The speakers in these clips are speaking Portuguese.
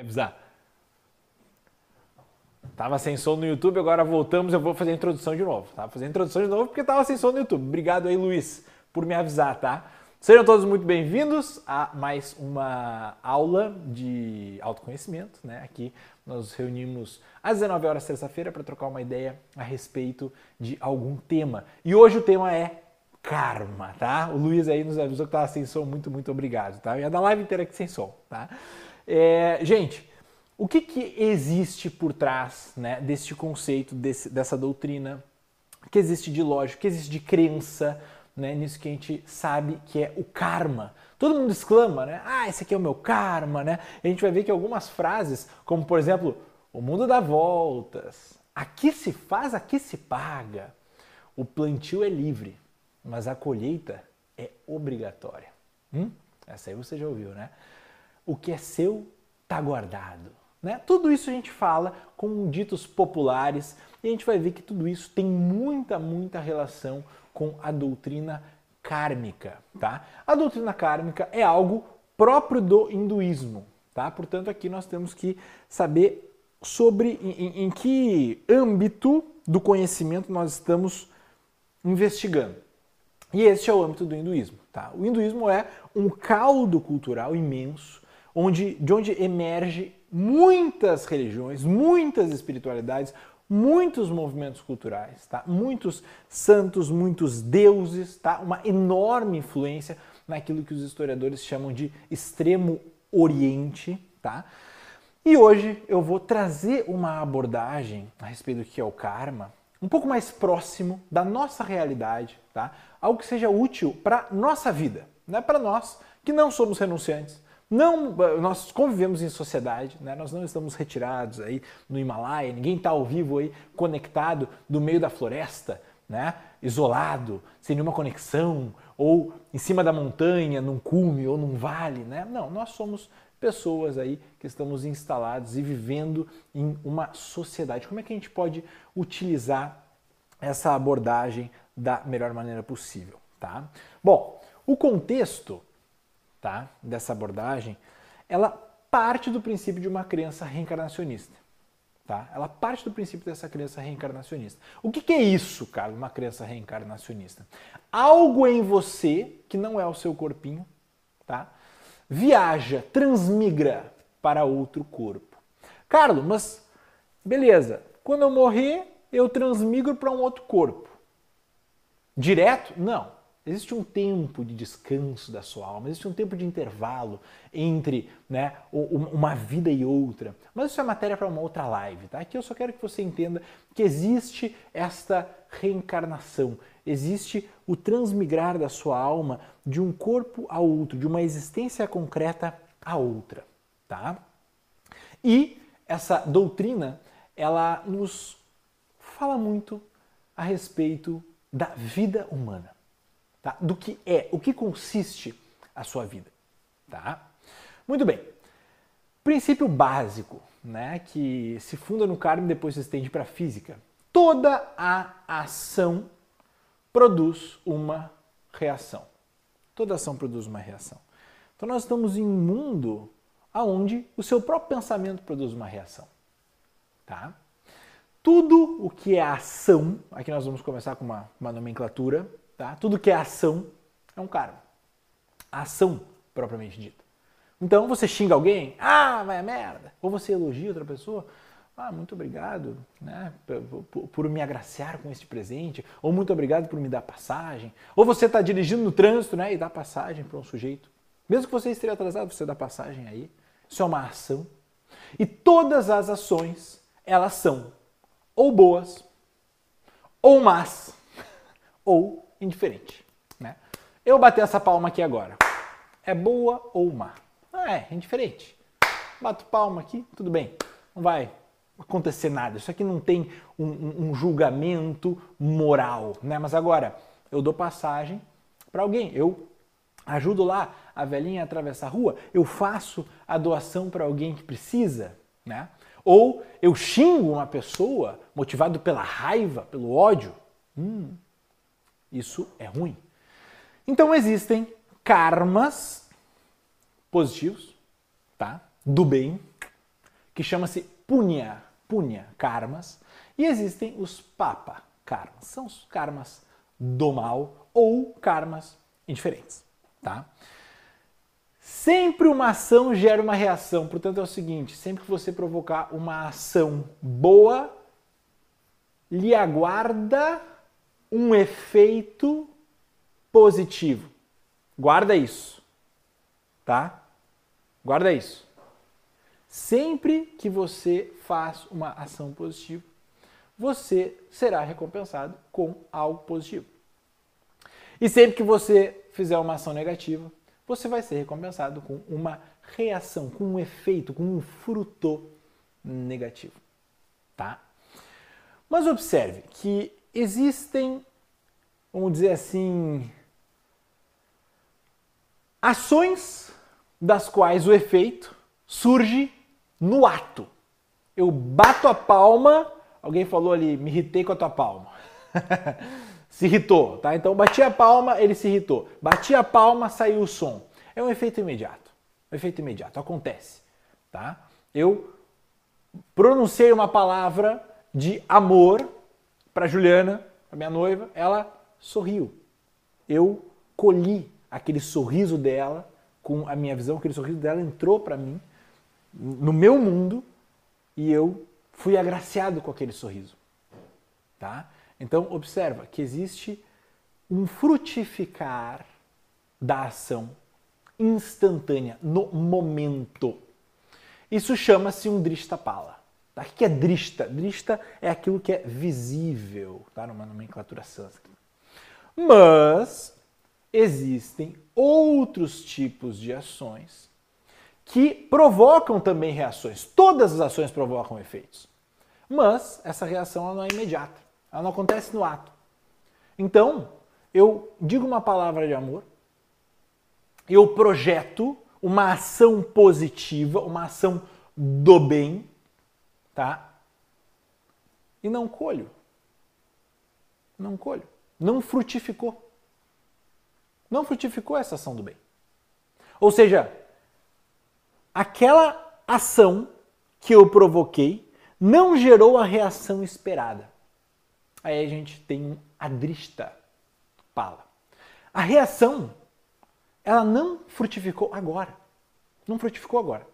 avisar. Tava sem som no YouTube, agora voltamos, eu vou fazer a introdução de novo, tá? Fazer a introdução de novo porque tava sem som no YouTube. Obrigado aí, Luiz, por me avisar, tá? Sejam todos muito bem-vindos a mais uma aula de autoconhecimento, né? Aqui nós reunimos às 19 horas terça-feira para trocar uma ideia a respeito de algum tema. E hoje o tema é karma, tá? O Luiz aí nos avisou que tava sem som, muito, muito obrigado, tá? E a da live inteira aqui sem som, tá? É, gente, o que, que existe por trás né, deste conceito, desse, dessa doutrina? O que existe de lógico? O que existe de crença né, nisso que a gente sabe que é o karma? Todo mundo exclama, né? Ah, esse aqui é o meu karma, né? a gente vai ver que algumas frases, como por exemplo, o mundo dá voltas, aqui se faz, aqui se paga, o plantio é livre, mas a colheita é obrigatória. Hum? Essa aí você já ouviu, né? O que é seu está guardado. Né? Tudo isso a gente fala com ditos populares e a gente vai ver que tudo isso tem muita, muita relação com a doutrina kármica. Tá? A doutrina kármica é algo próprio do hinduísmo. Tá? Portanto, aqui nós temos que saber sobre em, em que âmbito do conhecimento nós estamos investigando. E este é o âmbito do hinduísmo. Tá? O hinduísmo é um caldo cultural imenso onde, de onde emerge muitas religiões, muitas espiritualidades, muitos movimentos culturais, tá? Muitos santos, muitos deuses, tá? Uma enorme influência naquilo que os historiadores chamam de extremo oriente, tá? E hoje eu vou trazer uma abordagem a respeito do que é o karma, um pouco mais próximo da nossa realidade, tá? Algo que seja útil para nossa vida, né? Para nós que não somos renunciantes, não, nós convivemos em sociedade, né? nós não estamos retirados aí no Himalaia, ninguém está ao vivo aí conectado no meio da floresta, né? isolado, sem nenhuma conexão, ou em cima da montanha, num cume ou num vale. Né? Não, nós somos pessoas aí que estamos instalados e vivendo em uma sociedade. Como é que a gente pode utilizar essa abordagem da melhor maneira possível? Tá? Bom, o contexto tá, dessa abordagem, ela parte do princípio de uma crença reencarnacionista. Tá? Ela parte do princípio dessa crença reencarnacionista. O que, que é isso, cara, uma crença reencarnacionista? Algo em você, que não é o seu corpinho, tá? viaja, transmigra para outro corpo. Carlos, mas beleza, quando eu morrer, eu transmigro para um outro corpo. Direto? Não. Existe um tempo de descanso da sua alma, existe um tempo de intervalo entre né, uma vida e outra. Mas isso é matéria para uma outra live, tá? Aqui eu só quero que você entenda que existe esta reencarnação, existe o transmigrar da sua alma de um corpo a outro, de uma existência concreta a outra, tá? E essa doutrina, ela nos fala muito a respeito da vida humana tá? do que é, o que consiste a sua vida. Tá? Muito bem. Princípio básico, né, que se funda no karma e depois se estende para a física. Toda a ação produz uma reação. Toda ação produz uma reação. Então nós estamos em um mundo onde o seu próprio pensamento produz uma reação. Tá? Tudo o que é ação, aqui nós vamos começar com uma, uma nomenclatura, Tá? Tudo que é ação é um karma. Ação propriamente dita. Então você xinga alguém, ah, vai a merda. Ou você elogia outra pessoa, ah, muito obrigado né, por, por, me agraciar com este presente, ou muito obrigado por me dar passagem. Ou você está dirigindo no trânsito né, e dá passagem para um sujeito. Mesmo que você esteja atrasado, você dá passagem aí. Isso é uma ação. E todas as ações, elas são ou boas, ou más, ou indiferente. Né? Eu bater essa palma aqui agora. É boa ou má? Ah, é, indiferente. Bato palma aqui, tudo bem. Não vai acontecer nada. Isso aqui não tem um, um, um julgamento moral. Né? Mas agora, eu dou passagem para alguém. Eu ajudo lá a velhinha a atravessar a rua. Eu faço a doação para alguém que precisa. Né? Ou eu xingo uma pessoa motivado pela raiva, pelo ódio. Hum, isso é ruim. Então existem karmas positivos, tá? Do bem que chama-se punya, punya karmas, e existem os papa karmas, são os karmas do mal ou karmas indiferentes, tá? Sempre uma ação gera uma reação, portanto é o seguinte, sempre que você provocar uma ação boa, lhe aguarda um efeito positivo. Guarda isso, tá? Guarda isso. Sempre que você faz uma ação positiva, você será recompensado com algo positivo. E sempre que você fizer uma ação negativa, você vai ser recompensado com uma reação, com um efeito, com um fruto negativo, tá? Mas observe que existem, vamos dizer assim, ações das quais o efeito surge no ato. Eu bato a palma, alguém falou ali, me irritei com a tua palma. se irritou, tá? Então bati a palma, ele se irritou. Bati a palma, saiu o som. É um efeito imediato. Um efeito imediato, acontece, tá? Eu pronunciei uma palavra de amor para Juliana, a minha noiva, ela sorriu. Eu colhi aquele sorriso dela com a minha visão, aquele sorriso dela entrou para mim no meu mundo e eu fui agraciado com aquele sorriso, tá? Então observa que existe um frutificar da ação instantânea no momento. Isso chama-se um dristapala. Tá? O que é drista? Drista é aquilo que é visível, tá? numa nomenclatura sânscrita. Mas existem outros tipos de ações que provocam também reações. Todas as ações provocam efeitos. Mas essa reação não é imediata. Ela não acontece no ato. Então, eu digo uma palavra de amor, eu projeto uma ação positiva, uma ação do bem, tá? E não colho. Não colho. Não frutificou. Não frutificou essa ação do bem. Ou seja, aquela ação que eu provoquei não gerou a reação esperada. Aí a gente tem um adrista pala. A reação, ela não frutificou agora. Não frutificou agora.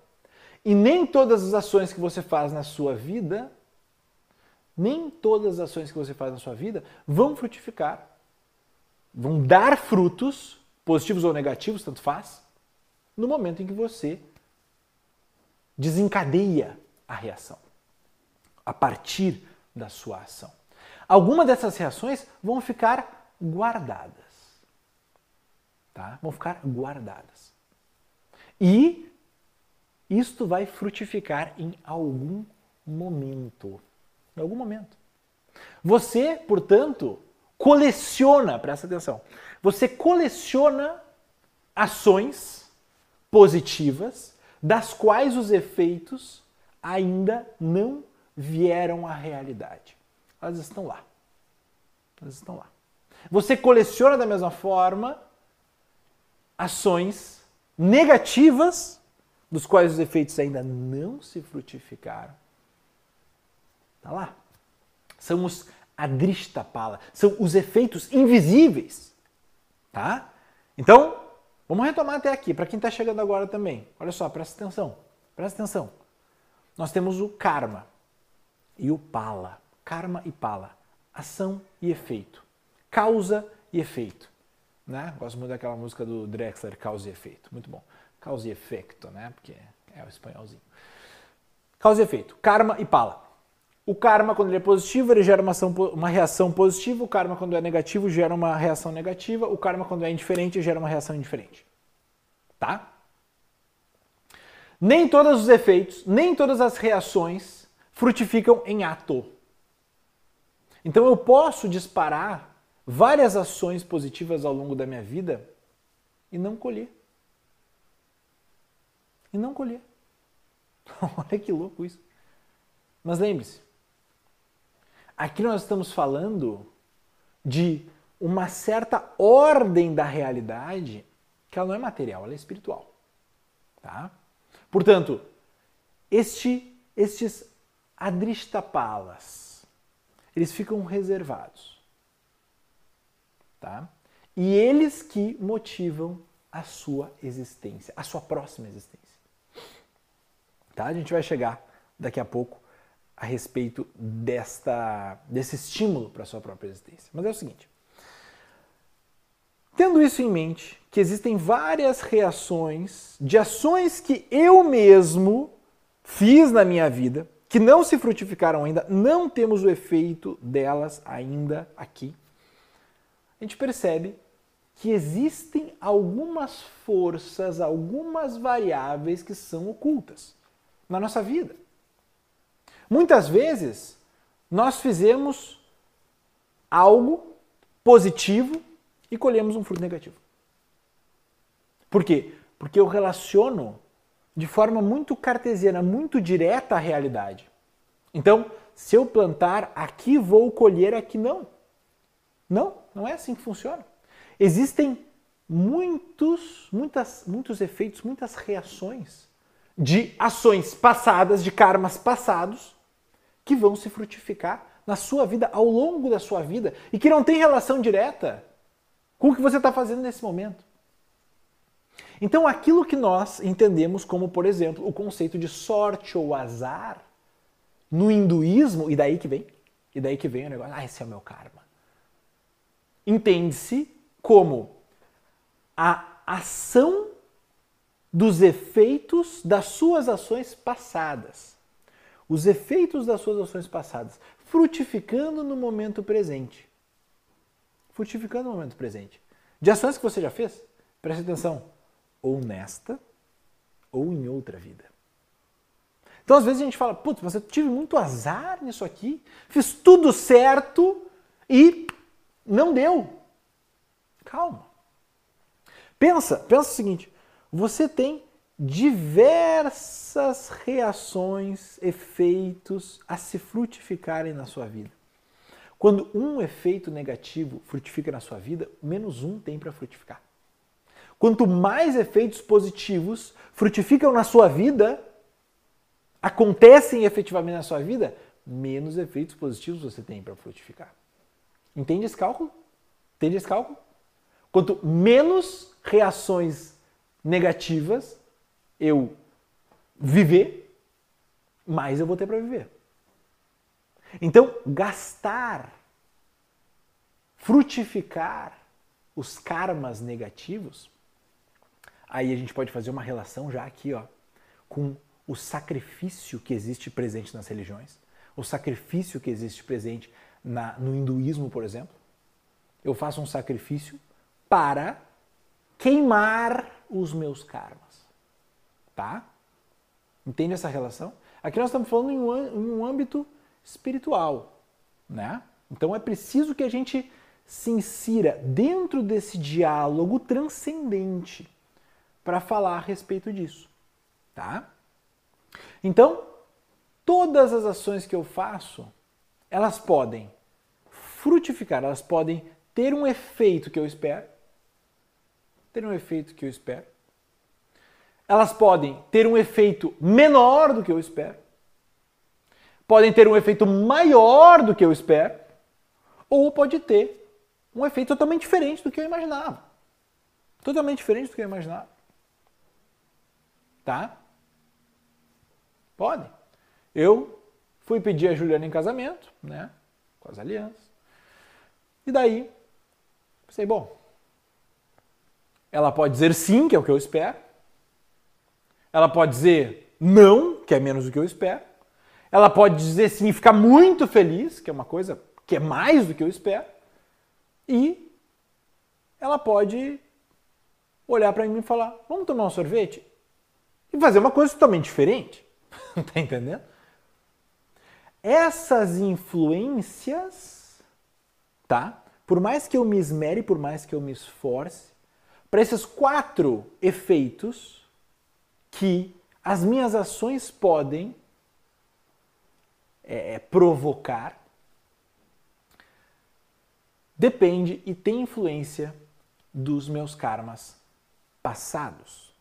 E nem todas as ações que você faz na sua vida, nem todas as ações que você faz na sua vida vão frutificar vão dar frutos, positivos ou negativos, tanto faz, no momento em que você desencadeia a reação, a partir da sua ação. Algumas dessas reações vão ficar guardadas. Tá? Vão ficar guardadas. E isto vai frutificar em algum momento. Em algum momento. Você, portanto, coleciona, presta atenção, você coleciona ações positivas das quais os efeitos ainda não vieram à realidade. Elas estão lá. Elas estão lá. Você coleciona da mesma forma ações negativas dos quais os efeitos ainda não se frutificaram. Está lá. São os adristapala, são os efeitos invisíveis, tá? Então, vamos retomar até aqui, para quem está chegando agora também. Olha só, presta atenção, presta atenção. Nós temos o karma e o pala, karma e pala, ação e efeito, causa e efeito. Né? Gosto muito daquela música do Drexler, causa e efeito, muito bom. Causa e efeito, né? Porque é o espanholzinho. Causa e efeito, karma e pala. O karma, quando ele é positivo, ele gera uma, ação, uma reação positiva. O karma, quando é negativo, gera uma reação negativa. O karma, quando é indiferente, gera uma reação indiferente. Tá? Nem todos os efeitos, nem todas as reações frutificam em ato. Então eu posso disparar várias ações positivas ao longo da minha vida e não colher. E não colher. Olha que louco isso. Mas lembre-se, Aqui nós estamos falando de uma certa ordem da realidade que ela não é material, ela é espiritual. Tá? Portanto, este estes adrishtapalas, eles ficam reservados. Tá? E eles que motivam a sua existência, a sua próxima existência. Tá? A gente vai chegar daqui a pouco a respeito desta, desse estímulo para a sua própria existência. Mas é o seguinte: tendo isso em mente, que existem várias reações de ações que eu mesmo fiz na minha vida, que não se frutificaram ainda, não temos o efeito delas ainda aqui. A gente percebe que existem algumas forças, algumas variáveis que são ocultas na nossa vida. Muitas vezes nós fizemos algo positivo e colhemos um fruto negativo. Por quê? Porque eu relaciono de forma muito cartesiana, muito direta à realidade. Então, se eu plantar aqui, vou colher aqui não. Não, não é assim que funciona. Existem muitos, muitas, muitos efeitos, muitas reações de ações passadas, de karmas passados, que vão se frutificar na sua vida, ao longo da sua vida, e que não tem relação direta com o que você está fazendo nesse momento. Então, aquilo que nós entendemos como, por exemplo, o conceito de sorte ou azar, no hinduísmo, e daí que vem, e daí que vem o negócio, ah, esse é o meu karma. Entende-se como a ação dos efeitos das suas ações passadas. Os efeitos das suas ações passadas, frutificando no momento presente. Frutificando no momento presente. De ações que você já fez, preste atenção, ou nesta ou em outra vida. Então, às vezes a gente fala, putz, mas eu tive muito azar nisso aqui, fiz tudo certo e não deu. Calma. Pensa, pensa o seguinte, você tem diversas reações, efeitos a se frutificarem na sua vida. Quando um efeito negativo frutifica na sua vida, menos um tem para frutificar. Quanto mais efeitos positivos frutificam na sua vida, acontecem efetivamente na sua vida, menos efeitos positivos você tem para frutificar. Entende esse cálculo? Entende esse cálculo? Quanto menos reações negativas eu viver, mais eu vou ter para viver. Então, gastar, frutificar os karmas negativos, aí a gente pode fazer uma relação já aqui, ó, com o sacrifício que existe presente nas religiões, o sacrifício que existe presente na, no hinduísmo, por exemplo. Eu faço um sacrifício para queimar os meus karmas. Tá? Entende essa relação? Aqui nós estamos falando em um, âmbito espiritual, né? Então é preciso que a gente se insira dentro desse diálogo transcendente para falar a respeito disso, tá? Então, todas as ações que eu faço, elas podem frutificar, elas podem ter um efeito que eu espero, ter um efeito que eu espero. Elas podem ter um efeito menor do que eu espero, podem ter um efeito maior do que eu espero, ou pode ter um efeito totalmente diferente do que eu imaginava. Totalmente diferente do que eu imaginava. Tá? Pode. Eu fui pedir a Juliana em casamento, né? Com as alianças. E daí, pensei, bom, ela pode dizer sim, que é o que eu espero. Ela pode dizer não, que é menos do que eu espero. Ela pode dizer sim e ficar muito feliz, que é uma coisa que é mais do que eu espero. E ela pode olhar para mim e falar: vamos tomar um sorvete? E fazer uma coisa totalmente diferente. tá entendendo? Essas influências, tá? Por mais que eu me esmere, por mais que eu me esforce, para esses quatro efeitos que as minhas ações podem é, é, provocar, depende e tem influência dos meus karmas passados,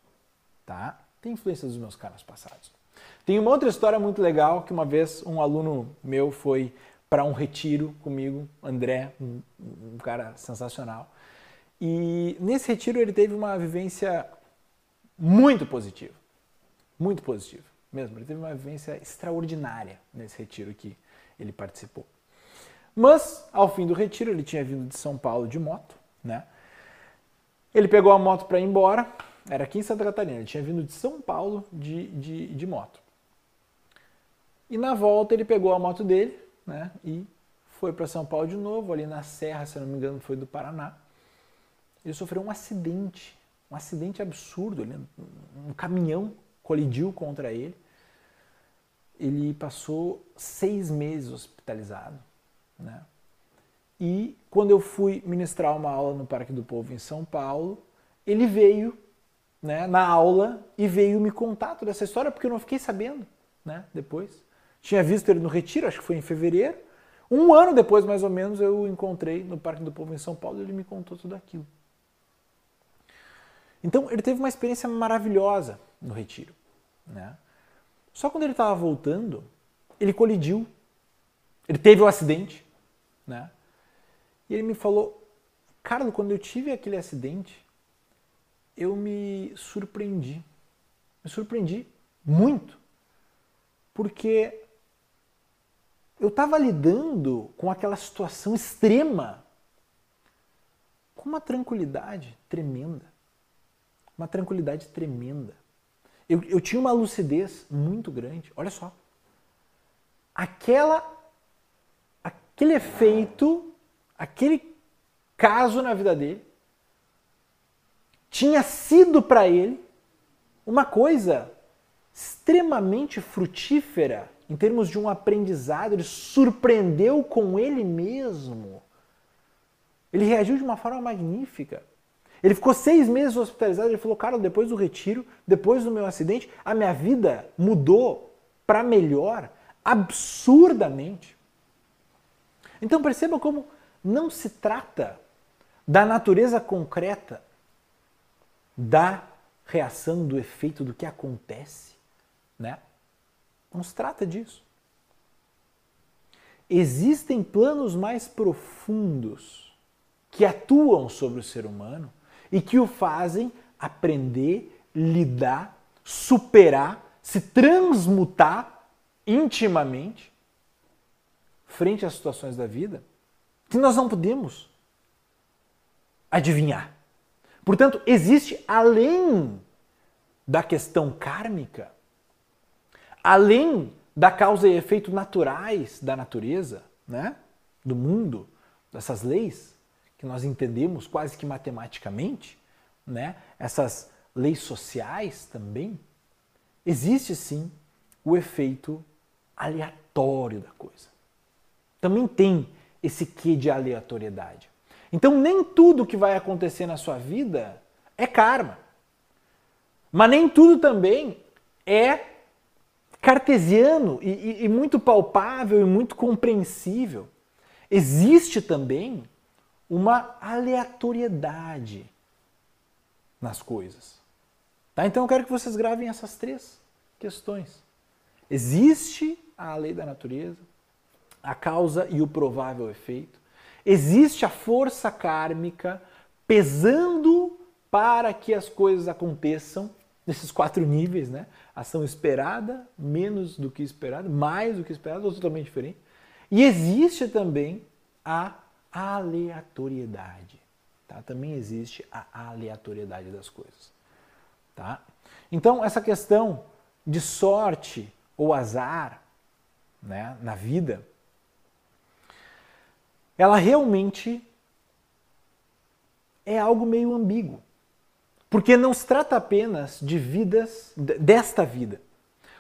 tá? Tem influência dos meus karmas passados. Tem uma outra história muito legal que uma vez um aluno meu foi para um retiro comigo, André, um, um, cara sensacional. E nesse retiro ele teve uma vivência muito positiva. Muito positiva, mesmo. Ele teve uma vivência extraordinária nesse retiro que ele participou. Mas, ao fim do retiro, ele tinha vindo de São Paulo de moto, né? Ele pegou a moto para ir embora, era aqui em Santa Catarina, ele tinha vindo de São Paulo de, de, de moto. E na volta ele pegou a moto dele né, e foi para São Paulo de novo, ali na Serra, se não me engano, foi do Paraná. Ele sofreu um acidente, um acidente absurdo. Ele, um caminhão colidiu contra ele. Ele passou seis meses hospitalizado. Né? E quando eu fui ministrar uma aula no Parque do Povo em São Paulo, ele veio né, na aula e veio me contar toda essa história, porque eu não fiquei sabendo né, depois. Tinha visto ele no retiro, acho que foi em fevereiro. Um ano depois, mais ou menos, eu o encontrei no Parque do Povo em São Paulo e ele me contou tudo aquilo. Então, ele teve uma experiência maravilhosa no retiro. Né? Só quando ele estava voltando, ele colidiu. Ele teve o um acidente. Né? E ele me falou: Carlos, quando eu tive aquele acidente, eu me surpreendi. Me surpreendi muito. Porque eu estava lidando com aquela situação extrema com uma tranquilidade tremenda. Uma tranquilidade tremenda. Eu, eu tinha uma lucidez muito grande. Olha só. Aquela, aquele efeito, aquele caso na vida dele, tinha sido para ele uma coisa extremamente frutífera em termos de um aprendizado, ele surpreendeu com ele mesmo. Ele reagiu de uma forma magnífica. Ele ficou seis meses hospitalizado. Ele falou: Cara, depois do retiro, depois do meu acidente, a minha vida mudou para melhor absurdamente. Então perceba como não se trata da natureza concreta da reação, do efeito do que acontece, né? Não se trata disso. Existem planos mais profundos que atuam sobre o ser humano e que o fazem aprender, lidar, superar, se transmutar intimamente frente às situações da vida que nós não podemos adivinhar. Portanto, existe além da questão kármica além da causa e efeito naturais da natureza, né? do mundo, dessas leis que nós entendemos quase que matematicamente, né? essas leis sociais também, existe sim o efeito aleatório da coisa. Também tem esse quê de aleatoriedade. Então, nem tudo que vai acontecer na sua vida é karma. Mas nem tudo também é cartesiano e, e, e muito palpável e muito compreensível. Existe também uma aleatoriedade nas coisas. Tá? Então eu quero que vocês gravem essas três questões. Existe a lei da natureza, a causa e o provável efeito. Existe a força kármica pesando para que as coisas aconteçam nesses quatro níveis, né? Ação esperada, menos do que esperado, mais do que esperado, ou totalmente diferente. E existe também a aleatoriedade. Tá? Também existe a aleatoriedade das coisas. Tá? Então, essa questão de sorte ou azar né, na vida, ela realmente é algo meio ambíguo. Porque não se trata apenas de vidas, desta vida.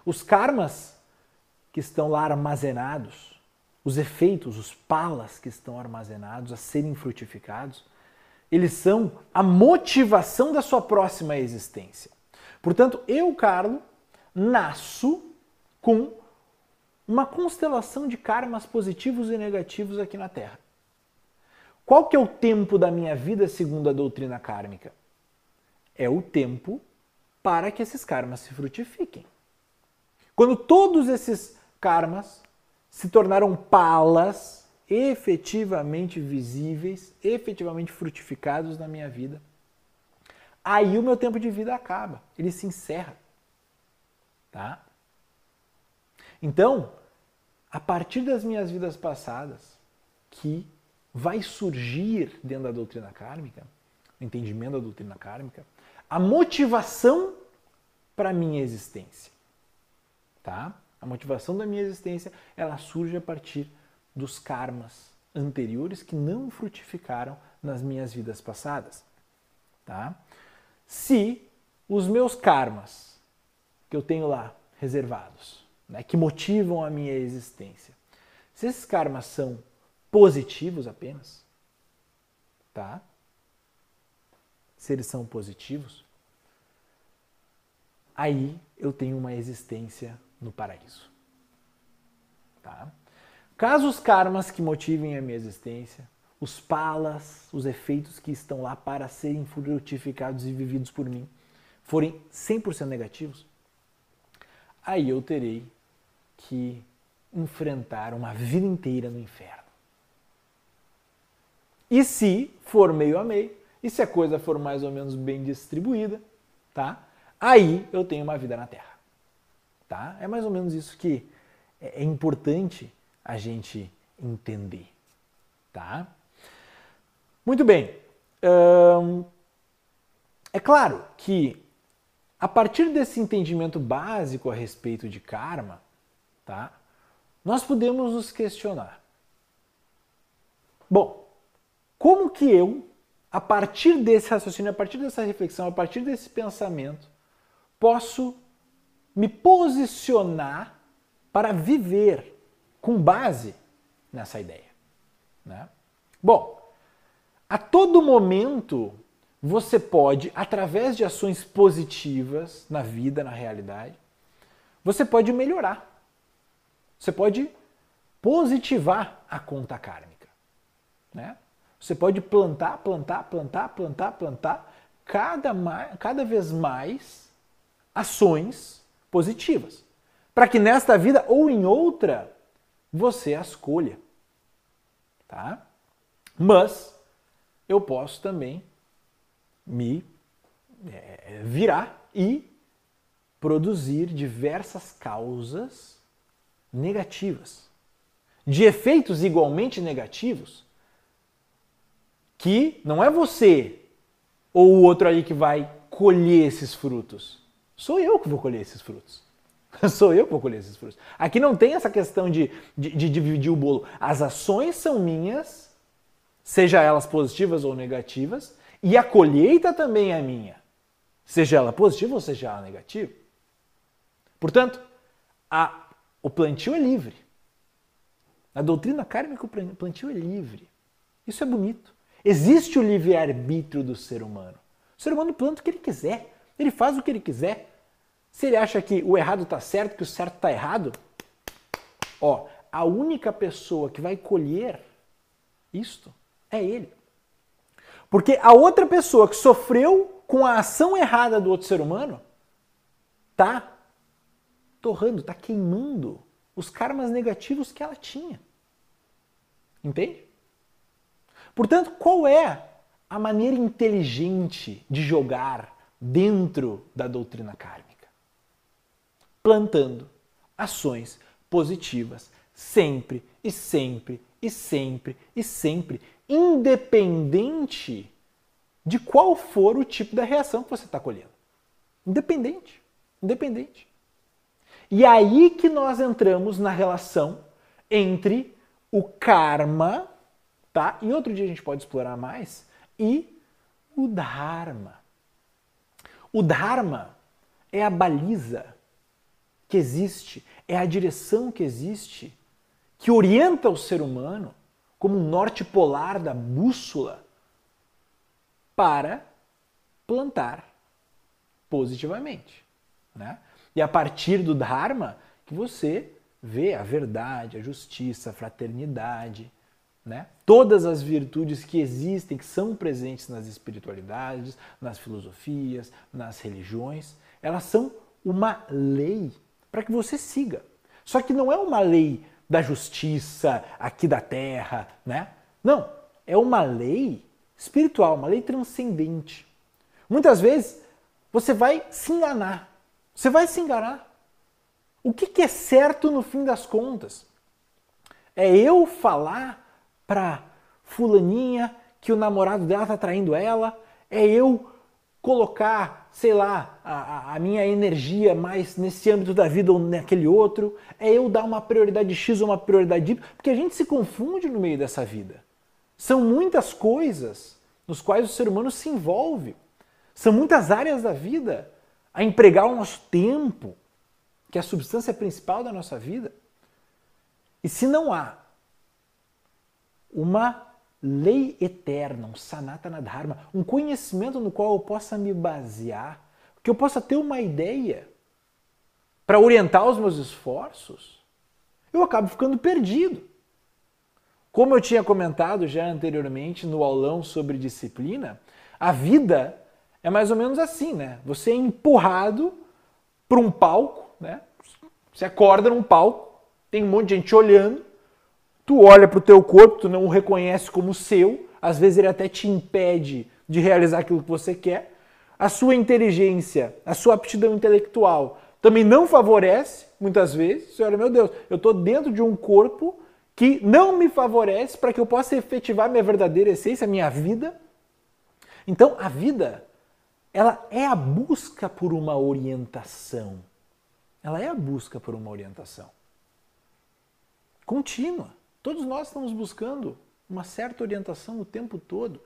Os karmas que estão lá armazenados, os efeitos, os palas que estão armazenados a serem frutificados, eles são a motivação da sua próxima existência. Portanto, eu, Carlo, nasço com uma constelação de karmas positivos e negativos aqui na Terra. Qual que é o tempo da minha vida segundo a doutrina kármica? é o tempo para que esses karmas se frutifiquem. Quando todos esses karmas se tornaram palas efetivamente visíveis, efetivamente frutificados na minha vida, aí o meu tempo de vida acaba, ele se encerra. Tá? Então, a partir das minhas vidas passadas, que vai surgir dentro da doutrina kármica, o entendimento da doutrina kármica, a motivação para minha existência. Tá? A motivação da minha existência, ela surge a partir dos karmas anteriores que não frutificaram nas minhas vidas passadas. Tá? Se os meus karmas que eu tenho lá reservados, né, que motivam a minha existência, se esses karmas são positivos apenas, tá? Se eles são positivos, aí eu tenho uma existência no paraíso. Tá? Caso os karmas que motivem a minha existência, os palas, os efeitos que estão lá para serem frutificados e vividos por mim, forem 100% negativos, aí eu terei que enfrentar uma vida inteira no inferno. E se for meio a meio, e se a coisa for mais ou menos bem distribuída, tá? Aí eu tenho uma vida na Terra. Tá? É mais ou menos isso que é, é importante a gente entender. Tá? Muito bem. Hum, é claro que a partir desse entendimento básico a respeito de karma, tá? nós podemos nos questionar. Bom, como que eu, a partir desse raciocínio, a partir dessa reflexão, a partir desse pensamento, posso me posicionar para viver com base nessa ideia. Né? Bom, a todo momento você pode, através de ações positivas na vida, na realidade, você pode melhorar. Você pode positivar a conta kármica. Né? Você pode plantar, plantar, plantar, plantar, plantar, cada, cada vez mais ações positivas. Para que nesta vida ou em outra você as escolha. Tá? Mas eu posso também me é, virar e produzir diversas causas negativas, de efeitos igualmente negativos, que não é você ou o outro aí que vai colher esses frutos. Sou eu que vou colher esses frutos. Sou eu que vou colher esses frutos. Aqui não tem essa questão de, de, de, dividir o bolo. As ações são minhas, seja elas positivas ou negativas, e a colheita também é minha, seja ela positiva ou seja ela negativa. Portanto, a, o plantio é livre. Na doutrina kármica, o plantio é livre. Isso é bonito. Existe o livre-arbítrio do ser humano. O ser humano planta o que ele quiser. Ele faz o que ele quiser. Se ele acha que o errado está certo, que o certo está errado, ó, a única pessoa que vai colher isto é ele. Porque a outra pessoa que sofreu com a ação errada do outro ser humano tá torrando, tá queimando os karmas negativos que ela tinha. Entende? Portanto, qual é a maneira inteligente de jogar dentro da doutrina kármica. Plantando ações positivas sempre e sempre e sempre e sempre, independente de qual for o tipo da reação que você está colhendo. Independente. Independente. E aí que nós entramos na relação entre o karma, tá? E outro dia a gente pode explorar mais, e o dharma. O Dharma é a baliza que existe, é a direção que existe, que orienta o ser humano como um norte polar da bússola para plantar positivamente. Né? E a partir do Dharma que você vê a verdade, a justiça, a fraternidade, né? Todas as virtudes que existem, que são presentes nas espiritualidades, nas filosofias, nas religiões, elas são uma lei para que você siga. Só que não é uma lei da justiça aqui da terra, né? Não, é uma lei espiritual, uma lei transcendente. Muitas vezes você vai se enganar. Você vai se enganar. O que, que é certo no fim das contas? É eu falar para fulaninha que o namorado dela está traindo ela? É eu colocar, sei lá, a, a, minha energia mais nesse âmbito da vida ou naquele outro? É eu dar uma prioridade X ou uma prioridade Y? Porque a gente se confunde no meio dessa vida. São muitas coisas nos quais o ser humano se envolve. São muitas áreas da vida a empregar o nosso tempo, que é a substância principal da nossa vida. E se não há uma lei eterna, um sanatana dharma, um conhecimento no qual eu possa me basear, que eu possa ter uma ideia para orientar os meus esforços, eu acabo ficando perdido. Como eu tinha comentado já anteriormente no aulão sobre disciplina, a vida é mais ou menos assim, né? Você é empurrado para um palco, né? Você acorda num palco, tem um monte de gente olhando, tu olha para o teu corpo, tu não o reconhece como seu, às vezes ele até te impede de realizar aquilo que você quer. A sua inteligência, a sua aptidão intelectual também não favorece, muitas vezes. Você olha, meu Deus, eu estou dentro de um corpo que não me favorece para que eu possa efetivar minha verdadeira essência, minha vida. Então, a vida, ela é a busca por uma orientação. Ela é a busca por uma orientação contínua. Todos nós estamos buscando uma certa orientação o tempo todo.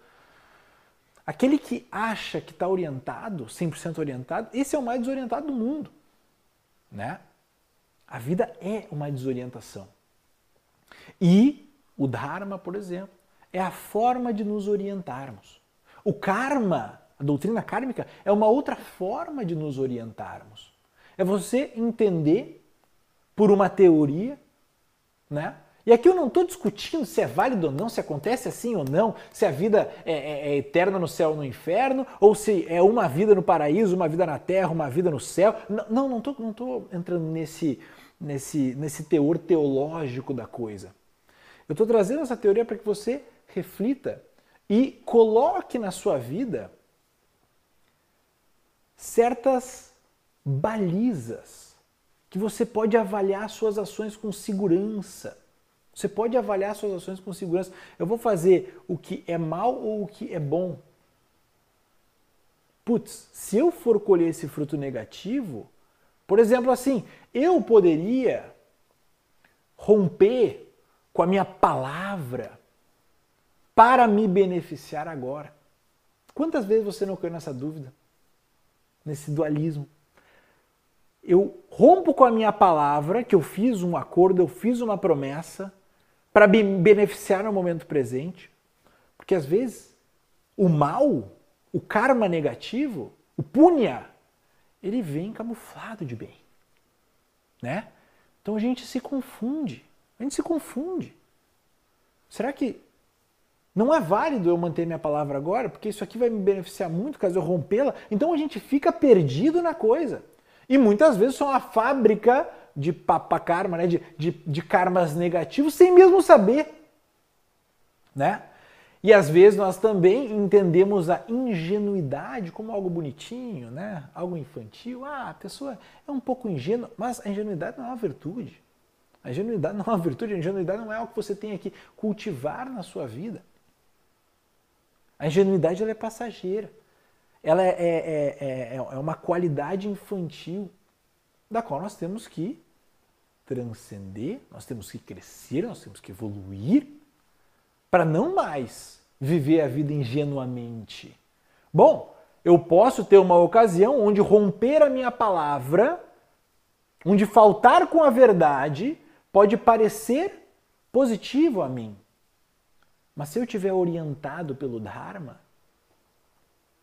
Aquele que acha que está orientado, 100% orientado, esse é o mais desorientado do mundo. Né? A vida é uma desorientação. E o Dharma, por exemplo, é a forma de nos orientarmos. O karma, a doutrina kármica, é uma outra forma de nos orientarmos. É você entender por uma teoria, né? E aqui eu não estou discutindo se é válido ou não, se acontece assim ou não, se a vida é, é, é, eterna no céu ou no inferno, ou se é uma vida no paraíso, uma vida na terra, uma vida no céu. Não, não estou não tô entrando nesse, nesse, nesse teor teológico da coisa. Eu estou trazendo essa teoria para que você reflita e coloque na sua vida certas balizas que você pode avaliar suas ações com segurança. Você pode avaliar suas ações com segurança. Eu vou fazer o que é mal ou o que é bom? Putz, se eu for colher esse fruto negativo, por exemplo, assim, eu poderia romper com a minha palavra para me beneficiar agora. Quantas vezes você não caiu nessa dúvida? Nesse dualismo? Eu rompo com a minha palavra, que eu fiz um acordo, eu fiz uma promessa para beneficiar no momento presente. Porque às vezes o mal, o karma negativo, o punya, ele vem camuflado de bem. Né? Então a gente se confunde. A gente se confunde. Será que não é válido eu manter minha palavra agora? Porque isso aqui vai me beneficiar muito caso eu rompê-la. Então a gente fica perdido na coisa. E muitas vezes são a fábrica de papakarma, né? de, de, de karmas negativos, sem mesmo saber. Né? E às vezes nós também entendemos a ingenuidade como algo bonitinho, né? algo infantil. Ah, a pessoa é um pouco ingênua, mas a ingenuidade não é uma virtude. A ingenuidade não é uma virtude, a ingenuidade não é algo que você tenha que cultivar na sua vida. A ingenuidade ela é passageira. Ela é, é, é, é uma qualidade infantil da qual nós temos que transcender, nós temos que crescer, nós temos que evoluir para não mais viver a vida ingenuamente. Bom, eu posso ter uma ocasião onde romper a minha palavra, onde faltar com a verdade, pode parecer positivo a mim. Mas se eu tiver orientado pelo Dharma,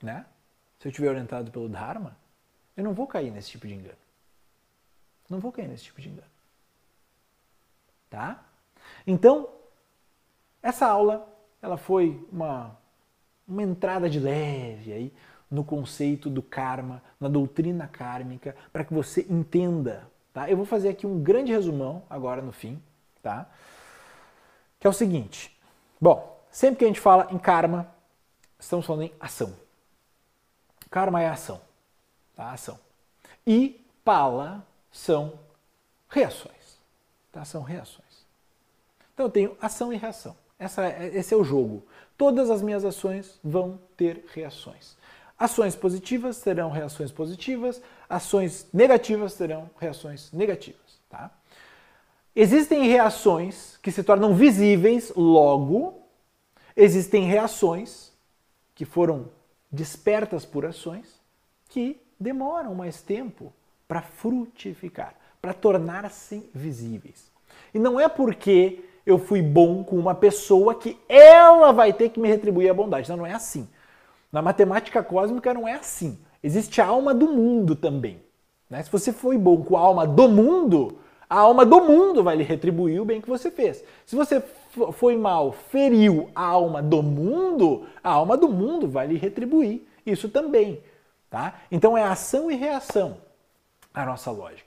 né? Se eu tiver orientado pelo Dharma, eu não vou cair nesse tipo de engano. Não vou cair nesse tipo de engano. Tá? Então, essa aula, ela foi uma, uma entrada de leve aí no conceito do karma, na doutrina kármica, para que você entenda tá? Eu vou fazer aqui um grande resumão agora no fim, tá? Que é o seguinte. Bom, sempre que a gente fala em karma, estamos falando em ação. Karma é ação, tá? Ação. E pala são reações, tá? São reações. Então eu tenho ação e reação. Essa, é, esse é o jogo. Todas as minhas ações vão ter reações. Ações positivas terão reações positivas, ações negativas terão reações negativas. Tá? Existem reações que se tornam visíveis logo, existem reações que foram despertas por ações que demoram mais tempo para frutificar, para tornar-se visíveis. E não é porque eu fui bom com uma pessoa que ela vai ter que me retribuir a bondade. Não, não é assim. Na matemática cósmica não é assim. Existe a alma do mundo também. Né? Se você foi bom com a alma do mundo, a alma do mundo vai lhe retribuir o bem que você fez. Se você foi mal, feriu a alma do mundo, a alma do mundo vai lhe retribuir isso também. Tá? Então é ação e reação a nossa lógica.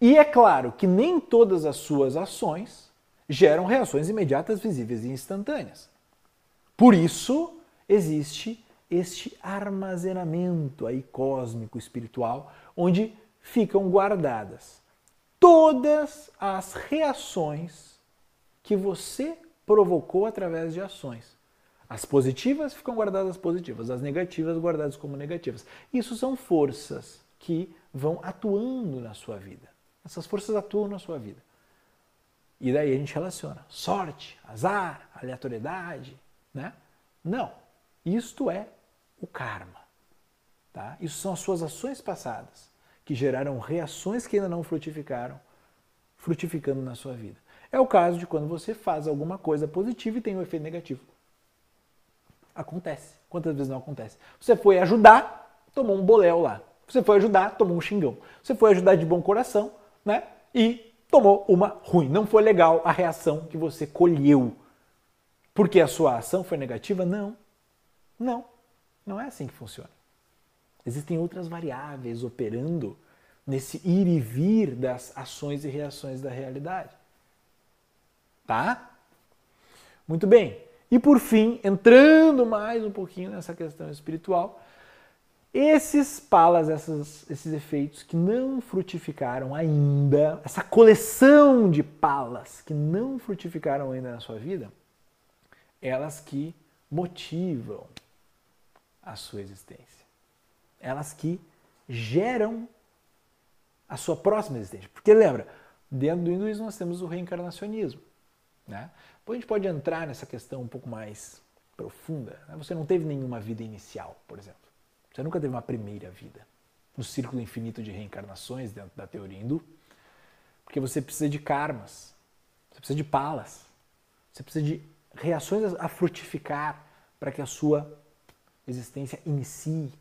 E é claro que nem todas as suas ações geram reações imediatas, visíveis e instantâneas. Por isso existe este armazenamento aí cósmico espiritual onde ficam guardadas todas as reações que você provocou através de ações. As positivas ficam guardadas positivas, as negativas guardadas como negativas. Isso são forças que vão atuando na sua vida. Essas forças atuam na sua vida. E daí a gente relaciona sorte, azar, aleatoriedade, né? Não. Isto é o karma. Tá? Isso são as suas ações passadas que geraram reações que ainda não frutificaram, frutificando na sua vida. É o caso de quando você faz alguma coisa positiva e tem um efeito negativo. Acontece. Quantas vezes não acontece? Você foi ajudar, tomou um boléu lá. Você foi ajudar, tomou um xingão. Você foi ajudar de bom coração, né? E tomou uma ruim. Não foi legal a reação que você colheu. Porque a sua ação foi negativa? Não. Não. Não é assim que funciona. Existem outras variáveis operando nesse ir e vir das ações e reações da realidade. Tá? Muito bem. E por fim, entrando mais um pouquinho nessa questão espiritual, esses palas, essas, esses efeitos que não frutificaram ainda, essa coleção de palas que não frutificaram ainda na sua vida, elas que motivam a sua existência. Elas que geram a sua próxima existência. Porque lembra, dentro do hinduísmo nós temos o reencarnacionismo. Né? Depois a gente pode entrar nessa questão um pouco mais profunda. Né? Você não teve nenhuma vida inicial, por exemplo. Você nunca teve uma primeira vida no círculo infinito de reencarnações dentro da teoria hindu, porque você precisa de karmas, você precisa de palas, você precisa de reações a frutificar para que a sua existência inicie.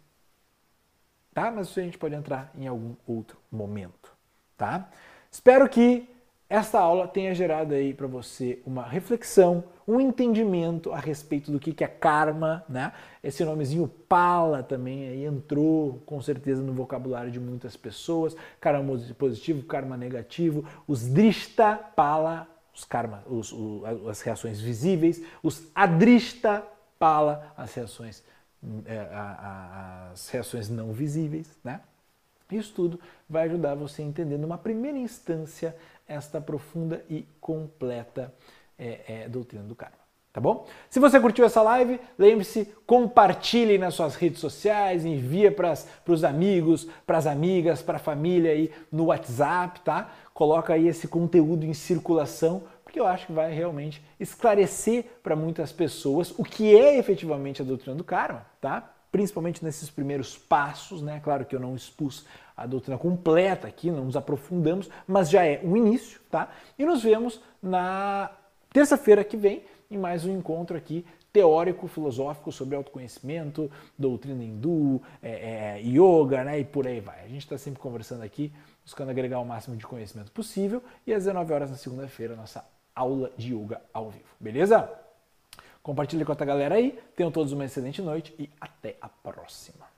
Tá? Mas isso a gente pode entrar em algum outro momento, tá? Espero que esta aula tenha gerado aí para você uma reflexão, um entendimento a respeito do que é karma, né? Esse nomezinho pala também aí entrou com certeza no vocabulário de muitas pessoas. Karma positivo, karma negativo, os drishta pala, os karma, os, os, as reações visíveis, os adrishta pala, as reações é, as reações não visíveis, né? Isso tudo vai ajudar você a entender, numa primeira instância, esta profunda e completa é, é, doutrina do karma. Tá bom? Se você curtiu essa live, lembre-se, compartilhe nas suas redes sociais, envia para os amigos, para as amigas, para a família aí no WhatsApp, tá? Coloca aí esse conteúdo em circulação, porque eu acho que vai realmente esclarecer para muitas pessoas o que é efetivamente a doutrina do karma, tá? Principalmente nesses primeiros passos, né? Claro que eu não expus a doutrina completa aqui, não nos aprofundamos, mas já é um início, tá? E nos vemos na terça-feira que vem em mais um encontro aqui teórico filosófico sobre autoconhecimento, doutrina hindu, é, é, yoga, né? E por aí vai. A gente está sempre conversando aqui, buscando agregar o máximo de conhecimento possível. E às 19 horas na segunda-feira, nossa aula de yoga ao vivo, beleza? Compartilhe com a galera aí. Tenham todos uma excelente noite e até a próxima.